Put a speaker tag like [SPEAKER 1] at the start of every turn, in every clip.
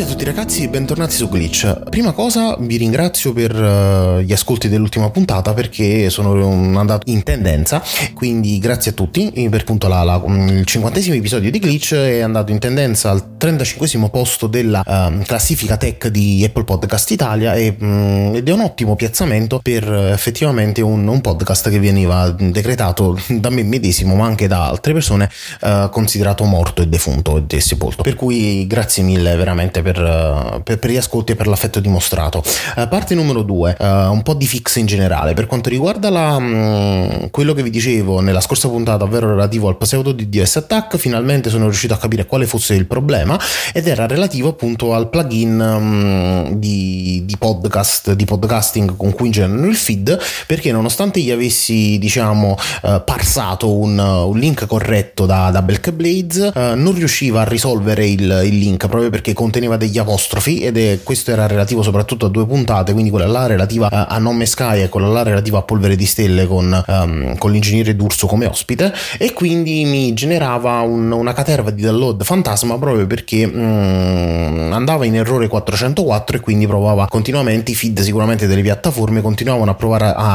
[SPEAKER 1] Salve a tutti ragazzi e bentornati su Glitch. Prima cosa vi ringrazio per uh, gli ascolti dell'ultima puntata perché sono andato in tendenza, quindi grazie a tutti per appunto la, la, mm, il cinquantesimo episodio di Glitch è andato in tendenza al 35 posto della uh, classifica tech di Apple Podcast Italia e, um, ed è un ottimo piazzamento per uh, effettivamente un, un, podcast che veniva decretato da me medesimo ma anche da altre persone eh, considerato morto e defunto e sepolto. Per cui grazie mille veramente veramente per, eh, per, per, gli ascolti e per l'affetto dimostrato. Uh, parte numero due, uh, un po' di fix in generale. Per quanto riguarda la, um, quello che vi dicevo nella scorsa puntata, ovvero relativo al pseudo DDoS attack, finalmente sono riuscito a capire quale fosse il problema ed era relativo appunto al plugin um, di, di, podcast, di podcasting con cui generano il feed, perché nonostante gli avessi diciamo uh, parsato un, un, link corretto da, da Belk Blades, non riusciva a risolvere il, il link proprio perché con conteneva degli apostrofi ed è, questo era relativo soprattutto a due puntate, quindi quella là relativa a, a Nome Sky e quella là relativa a Polvere di Stelle con, um, con l'ingegnere D'Urso come ospite e quindi mi generava un, una caterva di download fantasma proprio perché um, andava in errore 404 e quindi provava continuamente i feed sicuramente delle piattaforme continuavano a provare a, a,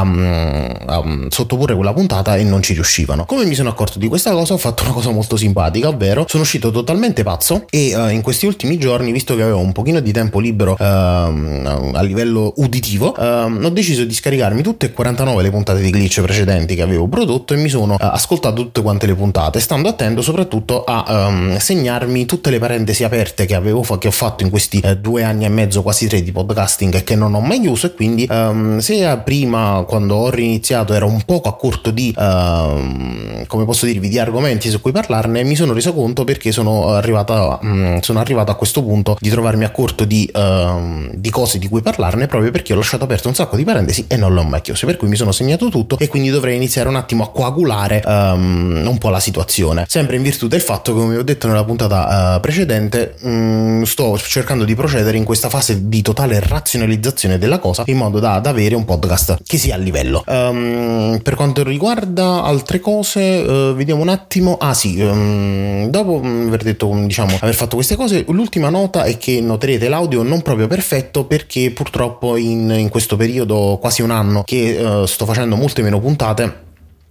[SPEAKER 1] a sottoporre quella puntata e non ci riuscivano. Come mi sono accorto di questa cosa ho fatto una cosa molto simpatica, ovvero sono uscito totalmente pazzo e uh, in questi ultimi giorni giorni, visto che avevo un pochino di tempo libero ehm, a livello uditivo, ehm, ho deciso di scaricarmi tutte e 49 le puntate di glitch precedenti che avevo prodotto e mi sono eh, ascoltato tutte quante le puntate, stando attento soprattutto a ehm, segnarmi tutte le parentesi aperte che avevo che ho fatto in questi eh, due anni e mezzo, quasi tre di podcasting che non ho mai chiuso e quindi ehm, se prima quando ho riniziato ero un poco a corto di ehm, come posso dirvi di argomenti su cui parlarne, mi sono reso conto perché sono arrivato, mm, sono arrivato a questo punto di trovarmi a corto di, uh, di, cose di cui parlarne proprio perché ho lasciato aperto un sacco di parentesi e non l'ho mai chiuso. Per cui mi sono segnato tutto e quindi dovrei iniziare un attimo a coagulare um, un po' la situazione. Sempre in virtù del fatto che, come ho detto nella puntata uh, precedente, um, sto cercando di procedere in questa fase di totale razionalizzazione della cosa in modo da, da avere un podcast che sia a livello. Um, per quanto riguarda altre cose, uh, vediamo un attimo. Ah sì, dopo aver detto, diciamo, aver fatto queste cose, l'ultima nota è che noterete l'audio non proprio perfetto perché purtroppo in, in questo periodo quasi un anno che uh, sto facendo molte meno puntate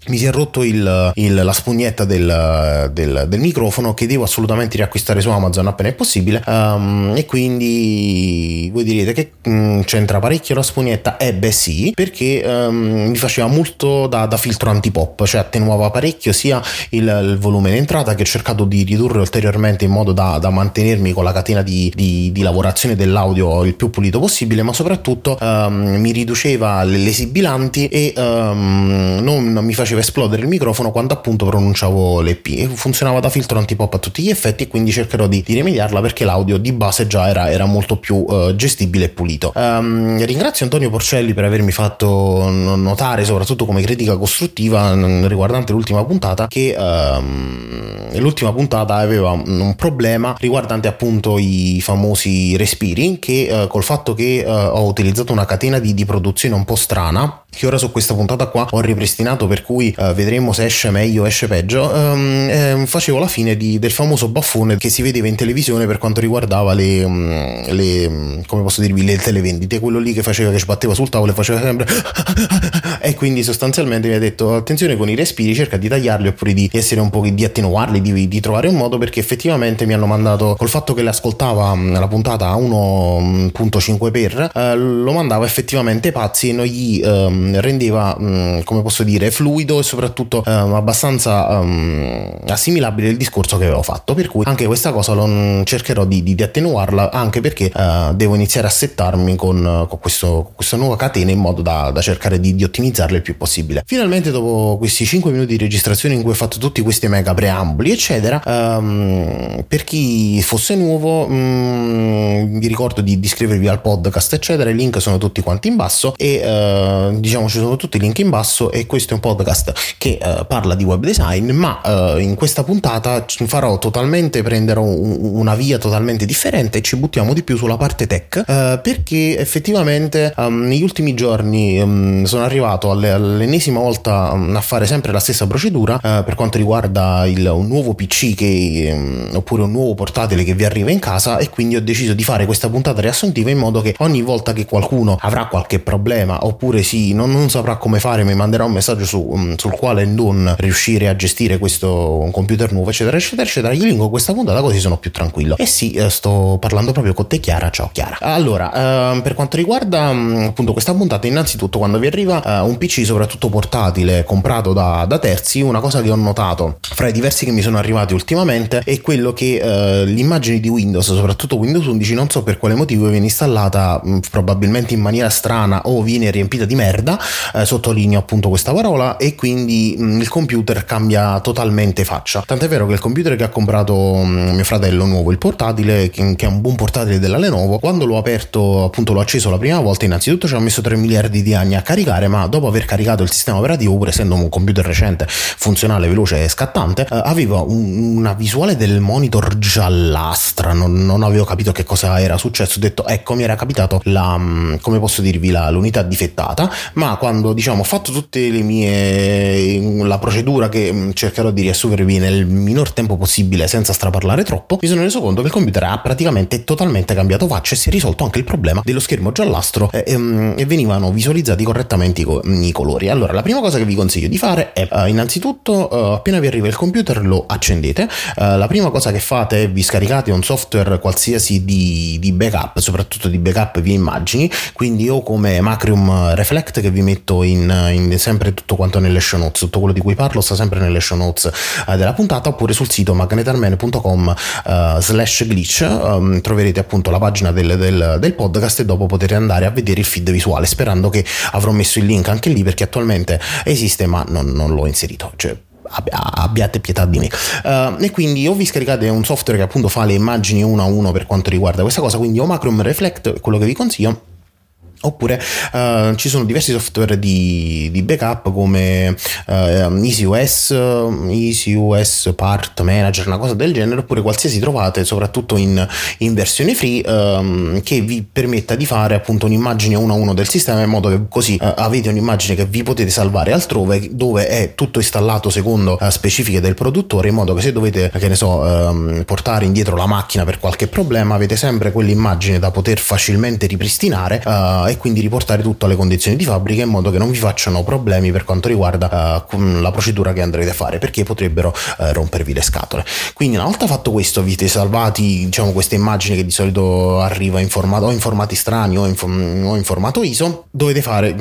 [SPEAKER 1] mi si è rotto il, il, la spugnetta del, del, del, microfono che devo assolutamente riacquistare su Amazon appena è possibile. Um, e quindi voi direte che um, c'entra parecchio la spugnetta? Eh beh sì perché um, mi faceva molto da, da, filtro antipop cioè attenuava parecchio sia il, il, volume in entrata che ho cercato di ridurre ulteriormente in modo da, da mantenermi con la catena di, di, di, lavorazione dell'audio il più pulito possibile ma soprattutto mi riduceva le, le sibilanti e non mi faceva faceva esplodere il microfono quando appunto pronunciavo le P. Funzionava da filtro antipop a tutti gli effetti e quindi cercherò di, di rimediarla perché l'audio di base già era, era molto più uh, gestibile e pulito. Um, ringrazio Antonio Porcelli per avermi fatto notare, soprattutto come critica costruttiva riguardante l'ultima puntata, che um, l'ultima puntata aveva un problema riguardante appunto i famosi respiri che uh, col fatto che uh, ho utilizzato una catena di, di produzione un po' strana che ora su questa puntata qua ho ripristinato per cui uh, vedremo se esce meglio o esce peggio um, eh, facevo la fine di, del famoso baffone che si vedeva in televisione per quanto riguardava le, um, le um, come posso dirvi le televendite quello lì che faceva che sbatteva sul tavolo e faceva sempre e quindi sostanzialmente mi ha detto attenzione con i respiri cerca di tagliarli oppure di essere un po' di attenuarli di, di trovare un modo perché effettivamente mi hanno mandato col fatto che le ascoltava la puntata a 1.5 per uh, lo mandava effettivamente pazzi e non gli um, rendeva, mm, come posso dire, fluido e soprattutto um, abbastanza um, assimilabile il discorso che avevo fatto. Per cui anche questa cosa lo, cercherò di, di, di, attenuarla, anche perché uh, devo iniziare a settarmi con, con, questo, con, questa nuova catena in modo da, da cercare di, di, ottimizzarla il più possibile. Finalmente, dopo questi 5 minuti di registrazione in cui ho fatto tutti questi mega preamboli, eccetera, um, per chi fosse nuovo, um, vi ricordo di, iscrivervi al podcast, eccetera. I link sono tutti quanti in basso e uh, diciamo ci sono tutti i link in basso e questo è un podcast che uh, parla di web design, ma uh, in questa puntata farò totalmente, prenderò un, una via totalmente differente e ci buttiamo di più sulla parte tech, uh, perché effettivamente um, negli ultimi giorni um, sono arrivato alle, all'ennesima volta um, a fare sempre la stessa procedura per quanto riguarda il, un nuovo PC che, oppure un nuovo portatile che vi arriva in casa e quindi ho deciso di fare questa puntata riassuntiva in modo che ogni volta che qualcuno avrà qualche problema oppure sì, non, non saprà come fare, mi manderà un messaggio su, um, sul quale non riuscire a gestire questo computer nuovo, eccetera, eccetera, eccetera, gli lingo questa puntata così sono più tranquillo. E sì, eh, sto parlando proprio con te Chiara, ciao Chiara. Allora, eh, per quanto riguarda um, appunto questa puntata, innanzitutto quando vi arriva eh, un PC soprattutto portatile comprato da, da, terzi, una cosa che ho notato fra i diversi che mi sono arrivati ultimamente è quello che eh, l'immagine di Windows, soprattutto Windows 11, non so per quale motivo viene installata mh, probabilmente in maniera strana o viene riempita di merda, eh, sottolineo appunto questa parola, e quindi mh, il computer cambia totalmente faccia. Tant'è vero che il computer che ha comprato mh, mio fratello nuovo, il portatile, che, che, è un buon portatile della Lenovo, quando l'ho aperto, appunto l'ho acceso la prima volta, innanzitutto ci ha messo 3 miliardi di anni a caricare, ma dopo aver caricato il sistema operativo, pur essendo un computer recente, funzionale, veloce e scattante, eh, aveva un, una visuale del monitor giallastra, non, non, avevo capito che cosa era successo, ho detto ecco mi era capitato la, come posso dirvi, la, l'unità difettata, ma quando diciamo ho fatto tutte le mie la procedura che mm, cercherò di riassumervi nel minor tempo possibile senza straparlare troppo mi sono reso conto che il computer ha praticamente totalmente cambiato faccia e si è risolto anche il problema dello schermo giallastro e, e, mm, e venivano visualizzati correttamente i, i, colori. Allora la prima cosa che vi consiglio di fare è uh, innanzitutto uh, appena vi arriva il computer lo accendete. Uh, la prima cosa che fate è vi scaricate un software qualsiasi di, di backup soprattutto di backup via immagini. Quindi io come Macrium Reflect che vi metto in, in, sempre tutto quanto nelle show notes, tutto quello di cui parlo sta sempre nelle show notes uh, della puntata oppure sul sito magnetarman.com uh, eh, slash glitch um, troverete appunto la pagina del, del, del, podcast e dopo potete andare a vedere il feed visuale sperando che avrò messo il link anche lì perché attualmente esiste ma non, non l'ho inserito. Cioè, abbiate pietà di me. Uh, e quindi o vi scaricate un software che appunto fa le immagini uno a uno per quanto riguarda questa cosa, quindi o Macron Reflect, quello che vi consiglio Oppure uh, ci sono diversi software di, di backup come uh, EasyOS, EasyOS Part Manager, una cosa del genere, oppure qualsiasi trovate, soprattutto in, in versione free, um, che vi permetta di fare appunto un'immagine uno a uno del sistema in modo che così uh, avete un'immagine che vi potete salvare altrove dove è tutto installato secondo specifiche del produttore in modo che se dovete, che ne so, um, portare indietro la macchina per qualche problema avete sempre quell'immagine da poter facilmente ripristinare e quindi riportare tutto alle condizioni di fabbrica in modo che non vi facciano problemi per quanto riguarda uh, la procedura che andrete a fare perché potrebbero uh, rompervi le scatole. Quindi una volta fatto questo vi siete salvati diciamo queste immagini che di solito arriva in formato o in formati strani o in, o in formato ISO, dovete fare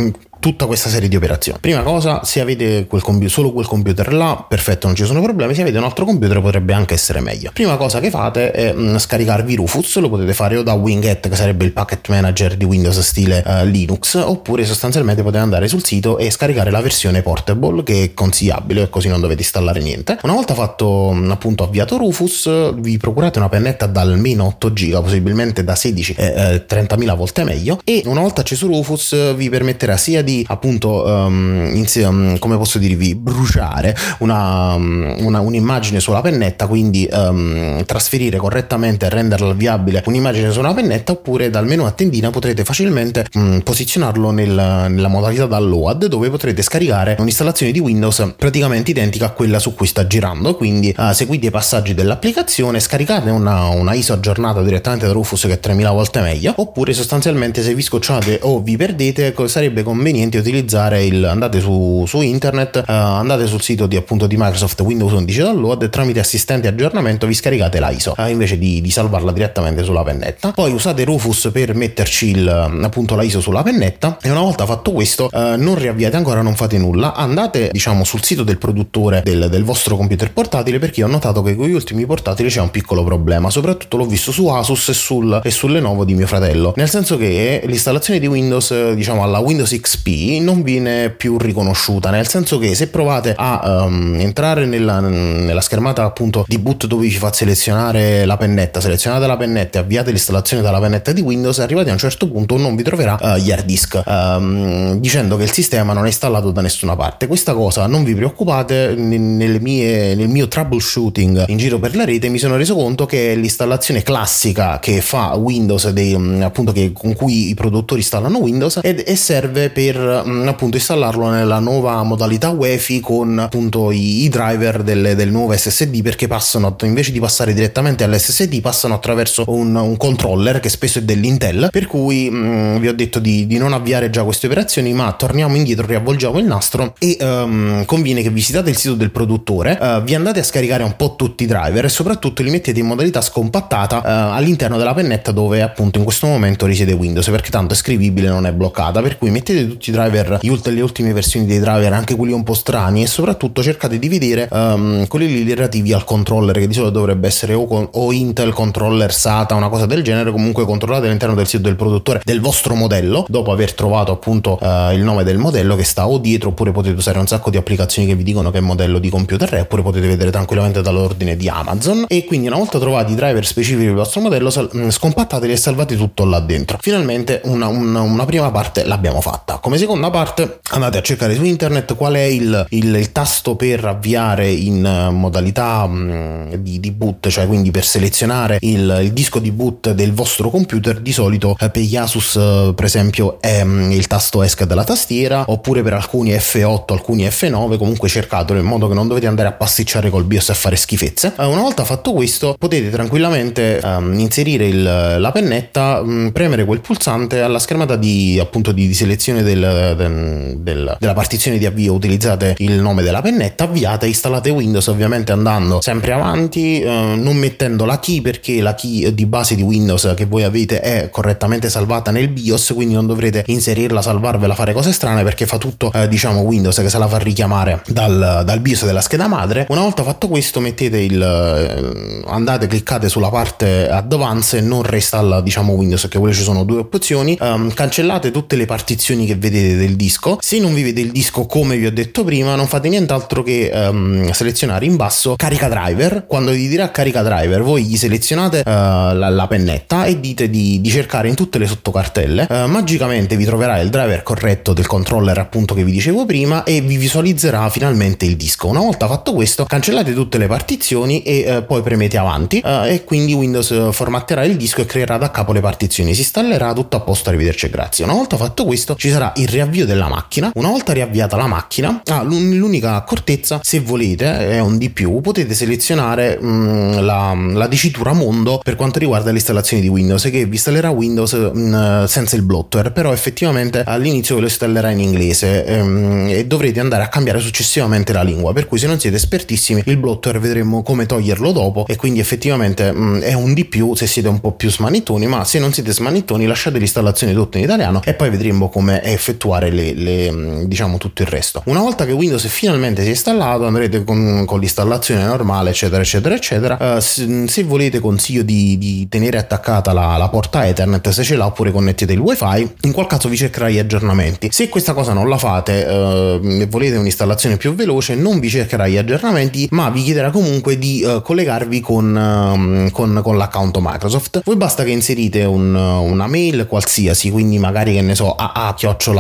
[SPEAKER 1] tutta questa serie di operazioni. Prima cosa, se avete quel computer, solo quel computer là, perfetto, non ci sono problemi. Se avete un altro computer potrebbe anche essere meglio. Prima cosa che fate è mh, mm, scaricarvi Rufus, lo potete fare o da Winget, che sarebbe il packet manager di Windows stile uh, Linux, oppure sostanzialmente potete andare sul sito e scaricare la versione portable che è consigliabile, così non dovete installare niente. Una volta fatto mh, mm, appunto avviato Rufus, vi procurate una pennetta da almeno 8 GB, possibilmente da 16 e eh, 30.000 volte meglio, e una volta acceso Rufus vi permetterà sia di appunto um, insieme, um, come posso dirvi bruciare una, um, una, un'immagine sulla pennetta quindi um, trasferire correttamente e renderla viabile un'immagine su una pennetta oppure dal menu a tendina potrete facilmente um, posizionarlo nel, nella modalità download dove potrete scaricare un'installazione di Windows praticamente identica a quella su cui sta girando. Quindi uh, seguite i passaggi dell'applicazione scaricate una, una ISO aggiornata direttamente da Rufus che è 3000 volte meglio oppure sostanzialmente se vi scocciate o vi perdete sarebbe conveniente conveniente utilizzare il andate su, su internet, uh, andate sul sito di appunto di Microsoft Windows 11 Download e tramite assistente aggiornamento vi scaricate l'ISO uh, invece di, di, salvarla direttamente sulla pennetta. Poi usate Rufus per metterci il, appunto l'ISO sulla pennetta e una volta fatto questo uh, non riavviate ancora, non fate nulla, andate diciamo sul sito del produttore del, del vostro computer portatile perché ho notato che con gli ultimi portatili c'è un piccolo problema, soprattutto l'ho visto su Asus e, sul, e Lenovo di mio fratello, nel senso che l'installazione di Windows diciamo alla Windows XP key non viene più riconosciuta, nel senso che se provate a um, entrare nella, nella, schermata appunto di boot dove ci fa selezionare la pennetta, selezionate la pennetta e avviate l'installazione dalla pennetta di Windows, arrivati a un certo punto non vi troverà uh, gli hard disk, um, dicendo che il sistema non è installato da nessuna parte. Questa cosa non vi preoccupate, mie, nel mio troubleshooting in giro per la rete mi sono reso conto che l'installazione classica che fa Windows, dei, appunto che, con cui i produttori installano Windows, ed, e serve per appunto installarlo nella nuova modalità UEFI con appunto i, i driver del, del, nuovo SSD perché passano invece di passare direttamente all'SSD passano attraverso un, un controller che spesso è dell'Intel per cui mh, vi ho detto di, di, non avviare già queste operazioni ma torniamo indietro riavvolgiamo il nastro e um, conviene che visitate il sito del produttore uh, vi andate a scaricare un po' tutti i driver e soprattutto li mettete in modalità scompattata uh, all'interno della pennetta dove appunto in questo momento risiede Windows perché tanto è scrivibile non è bloccata per cui mettete tutti i driver le ultime versioni dei driver anche quelli un po' strani e soprattutto cercate di vedere um, quelli relativi al controller che di solito dovrebbe essere o, con, o, Intel controller SATA una cosa del genere comunque controllate all'interno del sito del produttore del vostro modello dopo aver trovato appunto uh, il nome del modello che sta o dietro oppure potete usare un sacco di applicazioni che vi dicono che modello di computer è oppure potete vedere tranquillamente dall'ordine di Amazon. E quindi una volta trovati i driver specifici del vostro modello sal- mm, scompattateli e salvate tutto là dentro. Finalmente una, una, una prima parte l'abbiamo fatta. Come seconda parte andate a cercare su internet qual è il, il, il tasto per avviare in eh, modalità mh, mm, di, di, boot, cioè quindi per selezionare il, il, disco di boot del vostro computer. Di solito eh, per gli Asus, eh, per esempio, è mh, mm, il tasto ESC della tastiera, oppure per alcuni F8, alcuni F9. Comunque cercatelo in modo che non dovete andare a pasticciare col BIOS a fare schifezze. una volta fatto questo, potete tranquillamente um, inserire la pennetta, um, premere quel pulsante alla schermata di appunto di, di selezione del, del del, della partizione di avvio utilizzate il nome della pennetta, avviate, installate Windows ovviamente andando sempre avanti, eh, non mettendo la key perché la key di base di Windows che voi avete è correttamente salvata nel BIOS, quindi non dovrete inserirla, salvarvela, fare cose strane perché fa tutto eh, diciamo Windows che se la fa richiamare dal, dal, BIOS della scheda madre. Una volta fatto questo mettete il eh, andate, cliccate sulla parte advance e non reinstalla diciamo Windows perché quelle ci sono due opzioni, um, cancellate tutte le partizioni che vedete del disco, se non vi vede il disco come vi ho detto prima, non fate nient'altro che um, selezionare in basso carica driver. Quando vi dirà carica driver, voi gli selezionate uh, la, la, pennetta e dite di, di, cercare in tutte le sottocartelle. Uh, magicamente vi troverà il driver corretto del controller appunto che vi dicevo prima e vi visualizzerà finalmente il disco. Una volta fatto questo, cancellate tutte le partizioni e uh, poi premete avanti e quindi Windows formatterà il disco e creerà da capo le partizioni. Si installerà tutto a posto, arrivederci e grazie. Una volta fatto questo, ci sarà il riavvio della macchina. Una volta riavviata la macchina, ah, l'unica accortezza, se volete, è un di più, potete selezionare mh, mm, la, la, dicitura mondo per quanto riguarda le installazioni di Windows, che vi installerà Windows mh, mm, senza il bloatware, però effettivamente all'inizio ve lo installerà in inglese ehm, e dovrete andare a cambiare successivamente la lingua, per cui se non siete espertissimi il bloatware vedremo come toglierlo dopo e quindi effettivamente mh, mm, è un di più se siete un po' più smanittoni, ma se non siete smanittoni lasciate l'installazione tutto in italiano e poi vedremo come effettuare le, le Mm, diciamo tutto il resto. Una volta che Windows finalmente si è installato andrete con, con l'installazione normale eccetera eccetera eccetera. Uh, se, se, volete consiglio di, di tenere attaccata la, la, porta Ethernet se ce l'ha oppure connettete il wifi, in qual caso vi cercherà gli aggiornamenti. Se questa cosa non la fate uh, e volete un'installazione più veloce non vi cercherà gli aggiornamenti ma vi chiederà comunque di uh, collegarvi con, um, con, con, l'account Microsoft. Voi basta che inserite un, una mail qualsiasi, quindi magari che ne so aa-aa.com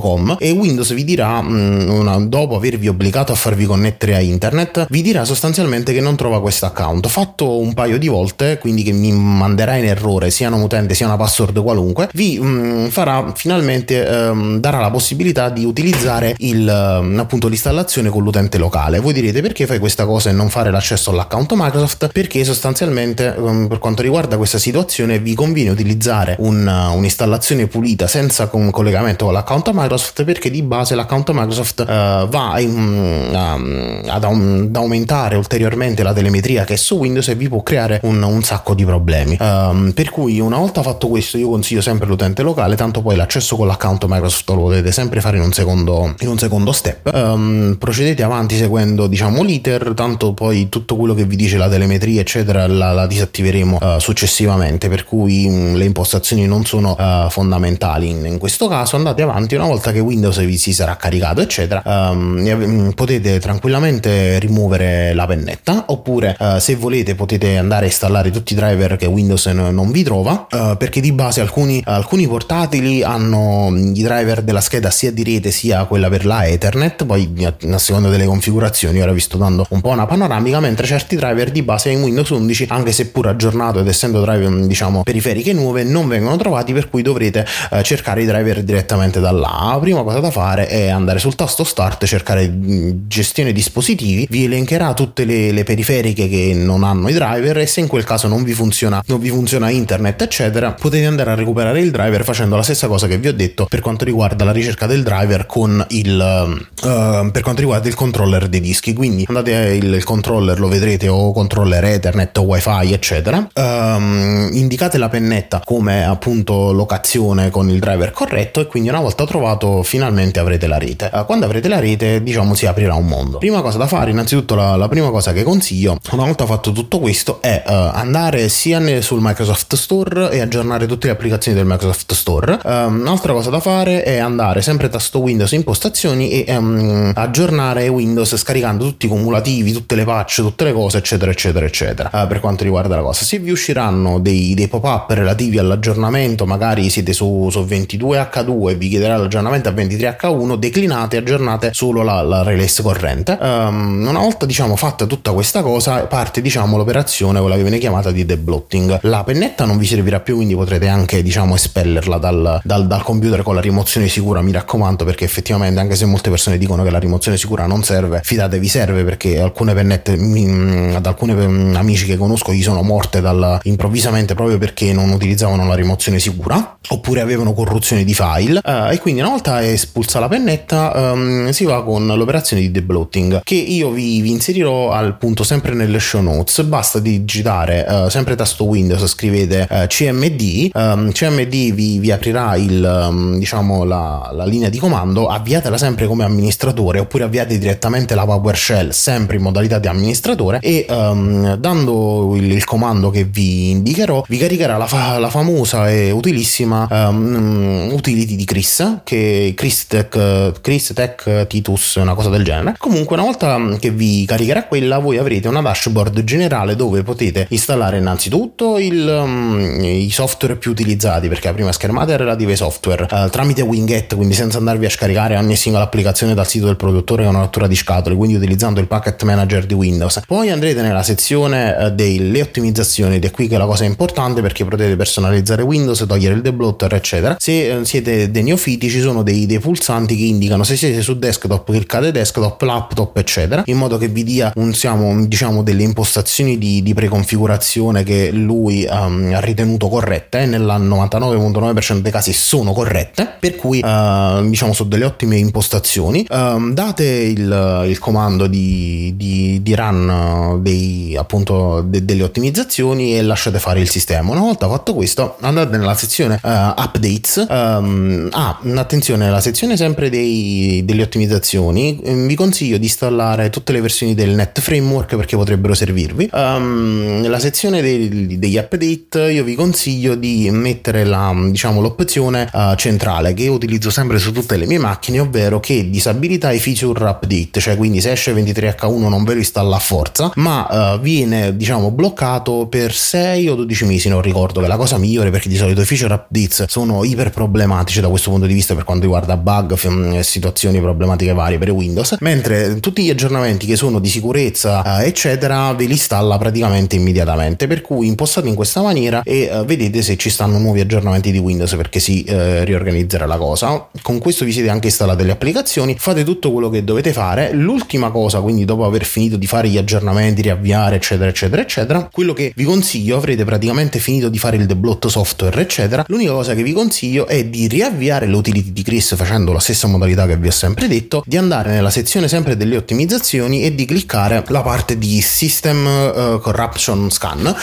[SPEAKER 1] com e Windows vi dirà, mh, mm, una, dopo avervi obbligato a farvi connettere a internet, vi dirà sostanzialmente che non trova questo account. Fatto un paio di volte, quindi che mi manderà in errore sia un utente sia una password qualunque, vi mh, mm, farà finalmente ehm, darà la possibilità di utilizzare il, ehm, appunto l'installazione con l'utente locale. Voi direte perché fai questa cosa e non fare l'accesso all'account Microsoft? Perché sostanzialmente ehm, per quanto riguarda questa situazione vi conviene utilizzare un, un'installazione pulita senza un collegamento con l'account Microsoft perché di base l'account Microsoft uh, va in, um, ad, um, ad, aumentare ulteriormente la telemetria che è su Windows e vi può creare un, un sacco di problemi. Um, per cui una volta fatto questo io consiglio sempre l'utente locale, tanto poi l'accesso con l'account Microsoft lo potete sempre fare in un secondo, in un secondo step. Um, procedete avanti seguendo diciamo l'iter, tanto poi tutto quello che vi dice la telemetria eccetera la, la disattiveremo uh, successivamente, per cui um, le impostazioni non sono uh, fondamentali in, in questo caso. Andate avanti una volta che Windows vi si sarà caricato eccetera um, potete tranquillamente rimuovere la pennetta oppure uh, se volete potete andare a installare tutti i driver che Windows non vi trova uh, perché di base alcuni, alcuni portatili hanno i driver della scheda sia di rete sia quella per la Ethernet poi a seconda delle configurazioni ora vi sto dando un po' una panoramica mentre certi driver di base in Windows 11 anche seppur aggiornato ed essendo driver diciamo periferiche nuove non vengono trovati per cui dovrete uh, cercare i driver direttamente da là. La prima cosa da fare è andare sul tasto start cercare mm, gestione dispositivi. Vi elencherà tutte le, le periferiche che non hanno i driver e se in quel caso non vi funziona non vi funziona internet eccetera potete andare a recuperare il driver facendo la stessa cosa che vi ho detto per quanto riguarda la ricerca del driver con il uh, per quanto riguarda il controller dei dischi. Quindi andate il controller lo vedrete o controller ethernet o wifi eccetera. Um, indicate la pennetta come appunto locazione con il driver corretto e quindi una volta trovato finalmente avrete la rete. Uh, quando avrete la rete diciamo si aprirà un mondo. Prima cosa da fare innanzitutto la, la prima cosa che consiglio una volta fatto tutto questo è uh, andare sia sul Microsoft Store e aggiornare tutte le applicazioni del Microsoft Store. Um, un'altra cosa da fare è andare sempre tasto Windows impostazioni e um, aggiornare Windows scaricando tutti i cumulativi tutte le patch tutte le cose eccetera eccetera eccetera uh, per quanto riguarda la cosa. Se vi usciranno dei, dei pop-up relativi all'aggiornamento magari siete su, su 22H2 e vi chiederà l'aggiornamento a 23H1 declinate e aggiornate solo la, la release corrente. Um, una volta diciamo fatta tutta questa cosa parte diciamo l'operazione quella che viene chiamata di deblotting. La pennetta non vi servirà più quindi potrete anche diciamo espellerla dal, dal, dal computer con la rimozione sicura mi raccomando perché effettivamente anche se molte persone dicono che la rimozione sicura non serve fidatevi serve perché alcune pennette ad alcuni amici che conosco gli sono morte dal, improvvisamente proprio perché non utilizzavano la rimozione sicura oppure avevano corruzione di file e quindi una volta espulsa la pennetta um, si va con l'operazione di deblotting che io vi, vi, inserirò al punto sempre nelle show notes. Basta digitare uh, sempre tasto Windows scrivete uh, CMD um, CMD vi, vi, aprirà il, um, diciamo la, la, linea di comando avviatela sempre come amministratore oppure avviate direttamente la PowerShell sempre in modalità di amministratore e dando il, il, comando che vi indicherò vi caricherà la, fa, la famosa e utilissima utility di Chris che Chris Tech, Chris Tech Titus una cosa del genere. Comunque una volta che vi caricherà quella voi avrete una dashboard generale dove potete installare innanzitutto il, um, i software più utilizzati perché la prima schermata è relativa ai software uh, tramite Winget quindi senza andarvi a scaricare ogni singola applicazione dal sito del produttore con una lettura di scatole quindi utilizzando il packet manager di Windows. Poi andrete nella sezione uh, delle ottimizzazioni ed è qui che la cosa è importante perché potete personalizzare Windows togliere il deblotter eccetera. Se uh, siete dei neofiti ci sono dei, dei pulsanti che indicano se siete su desktop cliccate desktop laptop eccetera in modo che vi dia un, siamo, diciamo, delle impostazioni di, di preconfigurazione che lui um, ha ritenuto corrette e nel 99.9% dei casi sono corrette per cui uh, diciamo sono delle ottime impostazioni. Um, date il, il comando di, di, di run dei, appunto de, delle ottimizzazioni e lasciate fare il sistema. Una volta fatto questo andate nella sezione uh, updates um, ah attenzione la sezione sempre dei, delle ottimizzazioni vi consiglio di installare tutte le versioni del Net Framework perché potrebbero servirvi. Um, nella sezione dei, degli update io vi consiglio di mettere la, diciamo, l'opzione uh, centrale che io utilizzo sempre su tutte le mie macchine, ovvero che disabilita i feature update, cioè quindi se esce 23H1 non ve lo installa a forza, ma uh, viene diciamo bloccato per 6 o 12 mesi, non ricordo, che è la cosa migliore perché di solito i feature updates sono iper problematici da questo punto di vista per quanto riguarda bug, situazioni problematiche varie per Windows, mentre tutti gli aggiornamenti che sono di sicurezza eh, eccetera ve li installa praticamente immediatamente. Per cui impostate in questa maniera e eh, vedete se ci stanno nuovi aggiornamenti di Windows perché si eh, riorganizzerà la cosa. Con questo vi siete anche installate le applicazioni fate tutto quello che dovete fare. L'ultima cosa quindi dopo aver finito di fare gli aggiornamenti riavviare eccetera eccetera eccetera quello che vi consiglio avrete praticamente finito di fare il deblotto software eccetera. L'unica cosa che vi consiglio è di riavviare l'utility di Chris facendo la stessa modalità che vi ho sempre detto di andare nella sezione sempre delle ottimizzazioni e di cliccare la parte di System uh, Corruption Scan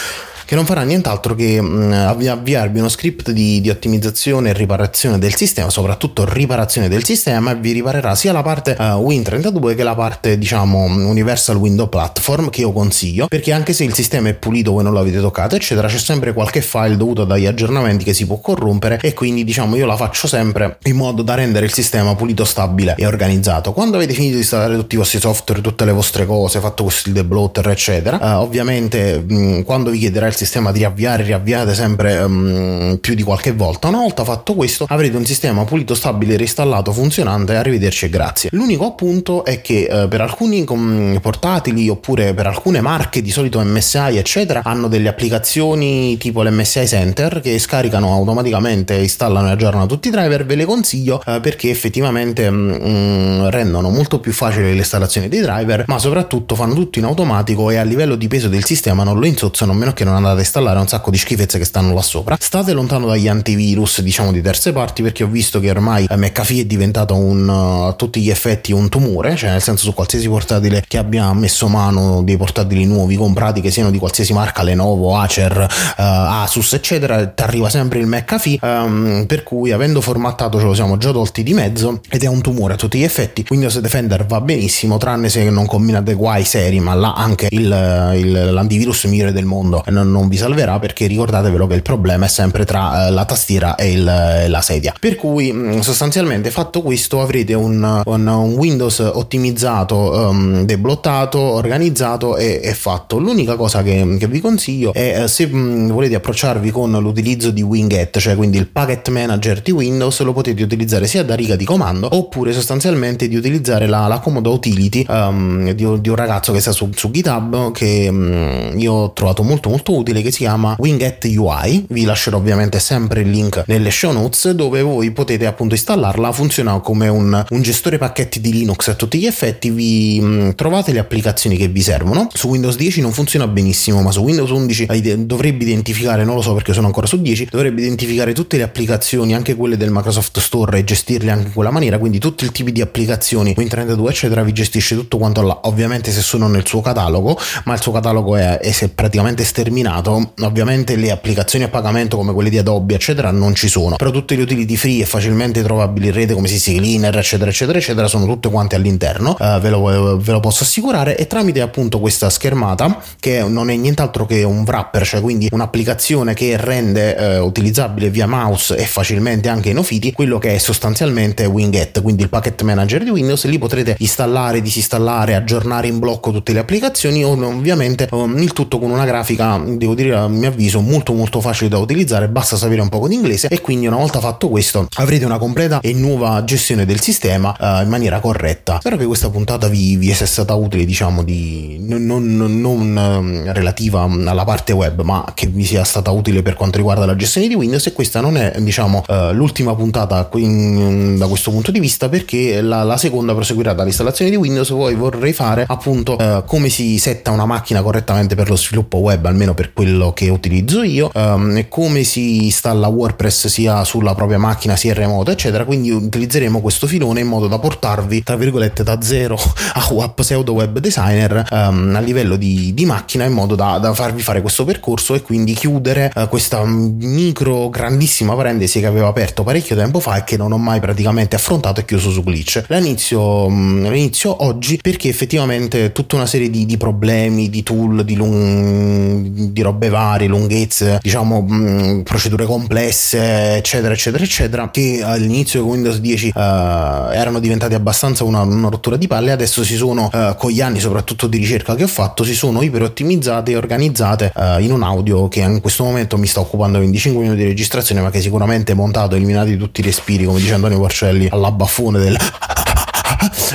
[SPEAKER 1] che non farà nient'altro che mh, avviarvi uno script di, di ottimizzazione e riparazione del sistema, soprattutto riparazione del sistema, e vi riparerà sia la parte uh, Win32 che la parte diciamo Universal Window Platform che io consiglio, perché anche se il sistema è pulito, voi non l'avete toccato, eccetera, c'è sempre qualche file dovuto dagli aggiornamenti che si può corrompere e quindi diciamo io la faccio sempre in modo da rendere il sistema pulito, stabile e organizzato. Quando avete finito di installare tutti i vostri software, tutte le vostre cose, fatto questo il deblotter, eccetera, uh, ovviamente mh, quando vi chiederà il sistema di riavviare, riavviate sempre mh, più di qualche volta. Una volta fatto questo, avrete un sistema pulito, stabile, reinstallato, funzionante. Arrivederci e grazie. L'unico appunto è che uh, per alcuni com- portatili oppure per alcune marche di solito MSI, eccetera, hanno delle applicazioni tipo l'MSI Center che scaricano automaticamente, installano e aggiornano tutti i driver. Ve le consiglio uh, perché effettivamente mh, rendono molto più facile l'installazione dei driver, ma soprattutto fanno tutto in automatico e a livello di peso del sistema non lo insozzano a meno che non andate a installare un sacco di schifezze che stanno là sopra. State lontano dagli antivirus, diciamo di terze parti, perché ho visto che ormai McAfee è diventato un, uh, a tutti gli effetti un tumore, cioè nel senso su qualsiasi portatile che abbia messo mano dei portatili nuovi comprati, che siano di qualsiasi marca, Lenovo, Acer, uh, Asus, eccetera, ti arriva sempre il McAfee, um, per cui avendo formattato ce lo siamo già tolti di mezzo ed è un tumore a tutti gli effetti. Windows Defender va benissimo, tranne se non combinate guai seri, ma là anche il, il, l'antivirus migliore del mondo non, non, vi salverà perché ricordatevelo che il problema è sempre tra uh, la tastiera e il, la sedia. Per cui mm, sostanzialmente fatto questo avrete un, un, un Windows ottimizzato, um, deblottato, organizzato e, e, fatto. L'unica cosa che, che vi consiglio è se um, volete approcciarvi con l'utilizzo di Winget, cioè quindi il packet manager di Windows, lo potete utilizzare sia da riga di comando oppure sostanzialmente di utilizzare la, la comoda utility um, di, di, un ragazzo che sta su, su GitHub che um, io ho trovato molto molto utile che si chiama Winget UI. Vi lascerò ovviamente sempre il link nelle show notes dove voi potete appunto installarla. Funziona come un, un gestore pacchetti di Linux a tutti gli effetti. Vi um, trovate le applicazioni che vi servono. Su Windows 10 non funziona benissimo, ma su Windows 11 dovrebbe identificare, non lo so perché sono ancora su 10, dovrebbe identificare tutte le applicazioni, anche quelle del Microsoft Store e gestirle anche in quella maniera. Quindi tutti i tipi di applicazioni, Win32 eccetera, vi gestisce tutto quanto là. Ovviamente se sono nel suo catalogo, ma il suo catalogo è, è praticamente sterminato. Ovviamente le applicazioni a pagamento come quelle di Adobe eccetera non ci sono, però tutte le utility free e facilmente trovabili in rete come CC Cleaner eccetera eccetera eccetera sono tutte quante all'interno, uh, ve, lo, ve, lo, posso assicurare. E tramite appunto questa schermata che non è nient'altro che un wrapper, cioè quindi un'applicazione che rende uh, utilizzabile via mouse e facilmente anche in Ofiti quello che è sostanzialmente Winget, quindi il packet manager di Windows, lì potrete installare, disinstallare, aggiornare in blocco tutte le applicazioni ovviamente um, il tutto con una grafica devo dire a mio avviso molto molto facile da utilizzare basta sapere un po' di inglese e quindi una volta fatto questo avrete una completa e nuova gestione del sistema uh, in maniera corretta. Spero che questa puntata vi, vi sia stata utile diciamo di non, non, non um, relativa alla parte web ma che vi sia stata utile per quanto riguarda la gestione di Windows e questa non è diciamo uh, l'ultima puntata in, da questo punto di vista perché la, la seconda proseguirà dall'installazione di Windows. Poi vorrei fare appunto uh, come si setta una macchina correttamente per lo sviluppo web almeno per quello che utilizzo io um, come si installa WordPress sia sulla propria macchina sia in remoto eccetera. Quindi utilizzeremo questo filone in modo da portarvi tra virgolette da zero a pseudo web designer um, a livello di, di, macchina in modo da, da, farvi fare questo percorso e quindi chiudere uh, questa micro grandissima parentesi che avevo aperto parecchio tempo fa e che non ho mai praticamente affrontato e chiuso su glitch. L'inizio, l'inizio oggi perché effettivamente tutta una serie di, di problemi di tool di, lung, di robe varie lunghezze diciamo mh, procedure complesse eccetera eccetera eccetera che all'inizio con Windows 10 uh, erano diventati abbastanza una, una, rottura di palle adesso si sono uh, con gli anni soprattutto di ricerca che ho fatto si sono iper ottimizzate e organizzate uh, in un audio che in questo momento mi sta occupando 25 minuti di registrazione ma che sicuramente montato eliminati tutti i respiri come dice Antonio Porcelli alla baffone del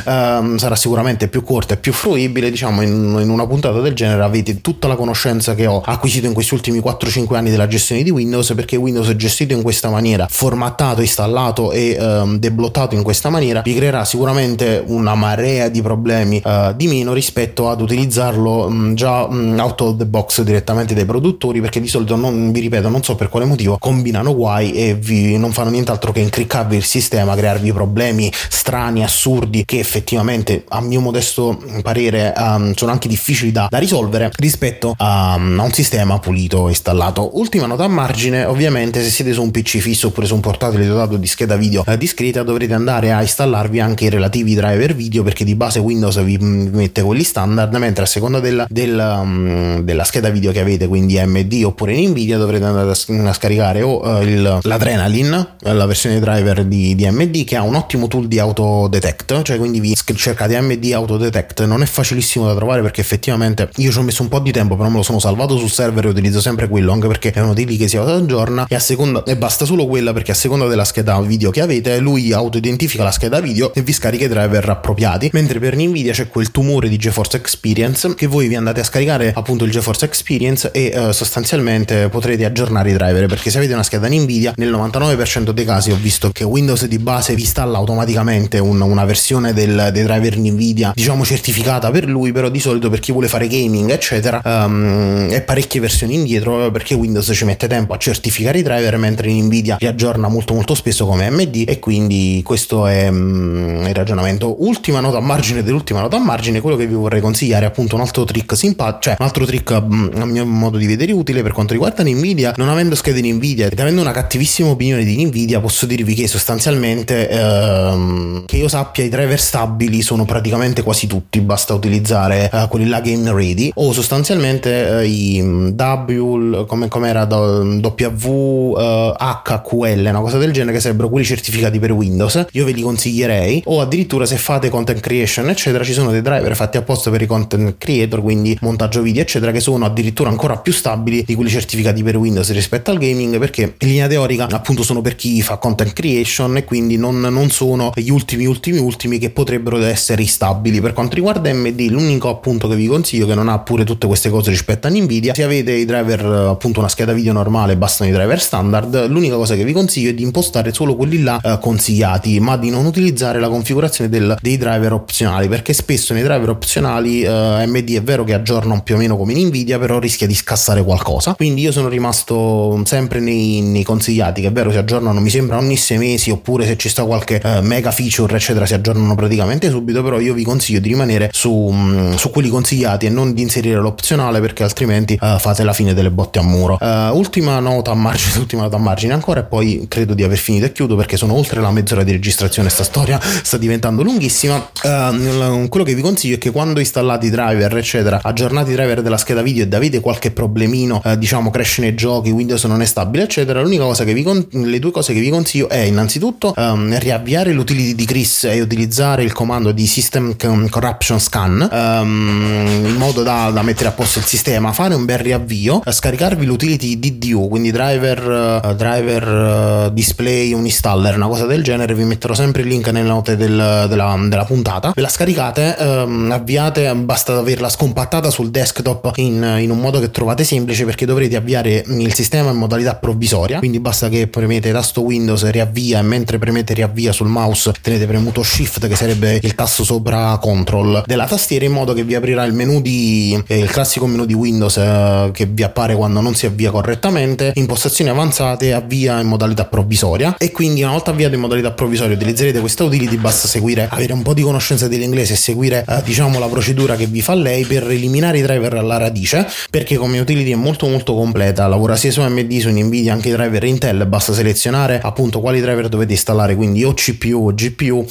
[SPEAKER 1] um, sarà sicuramente più corta e più fruibile. Diciamo, in, in, una puntata del genere avete tutta la conoscenza che ho acquisito in questi ultimi 4-5 anni della gestione di Windows, perché Windows gestito in questa maniera, formattato, installato e um, deblottato in questa maniera, vi creerà sicuramente una marea di problemi uh, di meno rispetto ad utilizzarlo um, già um, out of the box direttamente dai produttori, perché di solito non vi ripeto, non so per quale motivo, combinano guai e vi, non fanno nient'altro che incriccarvi il sistema, crearvi problemi strani, assurdi che effettivamente a mio modesto parere um, sono anche difficili da, da risolvere rispetto a, um, a, un sistema pulito installato. Ultima nota a margine, ovviamente se siete su un PC fisso oppure su un portatile dotato di scheda video eh, discreta dovrete andare a installarvi anche i relativi driver video perché di base Windows vi, vi mette quelli standard mentre a seconda della, della, um, della, scheda video che avete quindi AMD oppure Nvidia dovrete andare a, a scaricare o uh, il, l'Adrenaline la versione driver di, di AMD che ha un ottimo tool di auto detect cioè quindi vi cercate AMD auto detect non è facilissimo da trovare perché effettivamente io ci ho messo un po' di tempo però me lo sono salvato sul server e utilizzo sempre quello anche perché è uno dei lì che si aggiorna e a seconda e basta solo quella perché a seconda della scheda video che avete lui auto identifica la scheda video e vi scarica i driver appropriati. Mentre per Nvidia c'è quel tumore di GeForce Experience che voi vi andate a scaricare appunto il GeForce Experience e uh, sostanzialmente potrete aggiornare i driver perché se avete una scheda Nvidia nel 99% dei casi ho visto che Windows di base vi installa automaticamente un, una versione del, dei driver Nvidia diciamo certificata per lui però di solito per chi vuole fare gaming eccetera um, è parecchie versioni indietro perché Windows ci mette tempo a certificare i driver mentre Nvidia li aggiorna molto molto spesso come AMD e quindi questo è um, il ragionamento. Ultima nota a margine dell'ultima nota a margine quello che vi vorrei consigliare è appunto un altro trick simpatico cioè un altro trick um, a mio modo di vedere utile per quanto riguarda Nvidia non avendo schede Nvidia ed avendo una cattivissima opinione di Nvidia posso dirvi che sostanzialmente ehm, che io sappia i driver stabili sono praticamente quasi tutti basta utilizzare eh, quelli là game ready. O sostanzialmente eh, i mm, W come era W eh, HQL una cosa del genere che sarebbero quelli certificati per Windows io ve li consiglierei. O addirittura se fate content creation eccetera ci sono dei driver fatti apposta per i content creator quindi montaggio video eccetera che sono addirittura ancora più stabili di quelli certificati per Windows rispetto al gaming perché in linea teorica appunto sono per chi fa content creation e quindi non, non sono gli ultimi ultimi ultimi che potrebbero essere instabili. Per quanto riguarda AMD l'unico appunto che vi consiglio che non ha pure tutte queste cose rispetto a Nvidia se avete i driver appunto una scheda video normale bastano i driver standard l'unica cosa che vi consiglio è di impostare solo quelli là eh, consigliati ma di non utilizzare la configurazione del, dei driver opzionali perché spesso nei driver opzionali eh, AMD è vero che aggiorna più o meno come in Nvidia però rischia di scassare qualcosa. Quindi io sono rimasto sempre nei, nei consigliati che è vero si aggiornano mi sembra ogni sei mesi oppure se ci sta qualche eh, mega feature eccetera si aggiornano praticamente subito però io vi consiglio di rimanere su, mm, su quelli consigliati e non di inserire l'opzionale perché altrimenti uh, fate la fine delle botte a muro. Uh, ultima nota a margine ultima nota a margine ancora e poi credo di aver finito e chiudo perché sono oltre la mezz'ora di registrazione sta storia sta diventando lunghissima. Uh, quello che vi consiglio è che quando installate i driver eccetera aggiornate i driver della scheda video ed avete qualche problemino diciamo crash nei giochi Windows non è stabile eccetera l'unica cosa che vi con- le due cose che vi consiglio è innanzitutto um, riavviare l'utility di Chris e utilizzare il comando di System Corruption Scan um, in modo da, da, mettere a posto il sistema, fare un bel riavvio, scaricarvi l'utility DDU, quindi driver, uh, driver uh, display uninstaller, una cosa del genere, vi metterò sempre il link nelle note del, della, della, puntata, ve la scaricate, um, avviate, basta averla scompattata sul desktop in, in un modo che trovate semplice perché dovrete avviare il sistema in modalità provvisoria, quindi basta che premete tasto Windows riavvia e mentre premete riavvia sul mouse tenete premuto Shift che sarebbe il tasto sopra Control della tastiera in modo che vi aprirà il menu di eh, il classico menu di Windows eh, che vi appare quando non si avvia correttamente impostazioni avanzate avvia in modalità provvisoria. E quindi una volta avviato in modalità provvisoria utilizzerete questa utility basta seguire avere un po' di conoscenza dell'inglese e seguire eh, diciamo la procedura che vi fa lei per eliminare i driver alla radice perché come utility è molto molto completa. Lavora sia su AMD su Nvidia anche i driver Intel. Basta selezionare appunto quali driver dovete installare quindi o CPU o GPU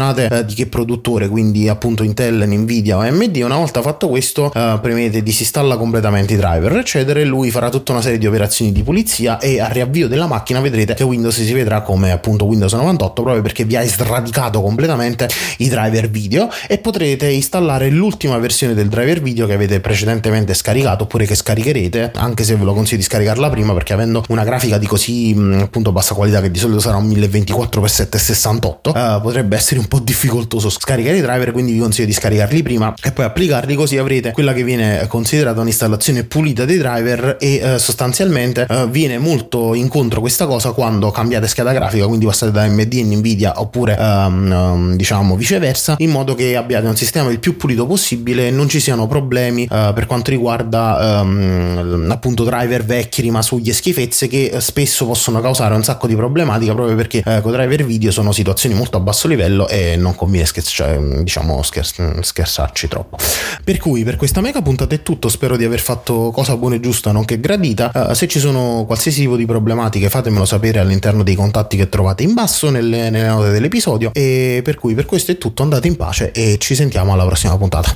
[SPEAKER 1] selezionate eh, di che produttore quindi appunto Intel, Nvidia o AMD una volta fatto questo eh, premete disinstalla completamente i driver eccetera e lui farà tutta una serie di operazioni di pulizia e al riavvio della macchina vedrete che Windows si vedrà come appunto Windows 98 proprio perché vi ha sradicato completamente i driver video e potrete installare l'ultima versione del driver video che avete precedentemente scaricato oppure che scaricherete anche se ve lo consiglio di scaricarla prima perché avendo una grafica di così appunto bassa qualità che di solito sarà un 1024x768 uh, potrebbe essere un po' difficoltoso scaricare i driver quindi vi consiglio di scaricarli prima e poi applicarli così avrete quella che viene considerata un'installazione pulita dei driver e uh, sostanzialmente uh, viene molto incontro questa cosa quando cambiate scheda grafica quindi passate da AMD in Nvidia oppure um, um, diciamo viceversa in modo che abbiate un sistema il più pulito possibile e non ci siano problemi per quanto riguarda um, appunto driver vecchi rimasugli e schifezze che spesso possono causare un sacco di problematiche proprio perché eh, con driver video sono situazioni molto a basso livello e non non conviene scherza, diciamo scher- scherzarci troppo. Per cui per questa mega puntata è tutto, spero di aver fatto cosa buona e giusta, nonché gradita. Uh, se ci sono qualsiasi tipo di problematiche fatemelo sapere all'interno dei contatti che trovate in basso nelle, nelle note dell'episodio e per cui per questo è tutto, andate in pace e ci sentiamo alla prossima puntata.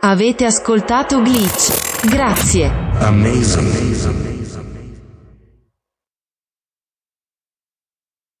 [SPEAKER 2] Avete ascoltato Glitch. Grazie. Amazing.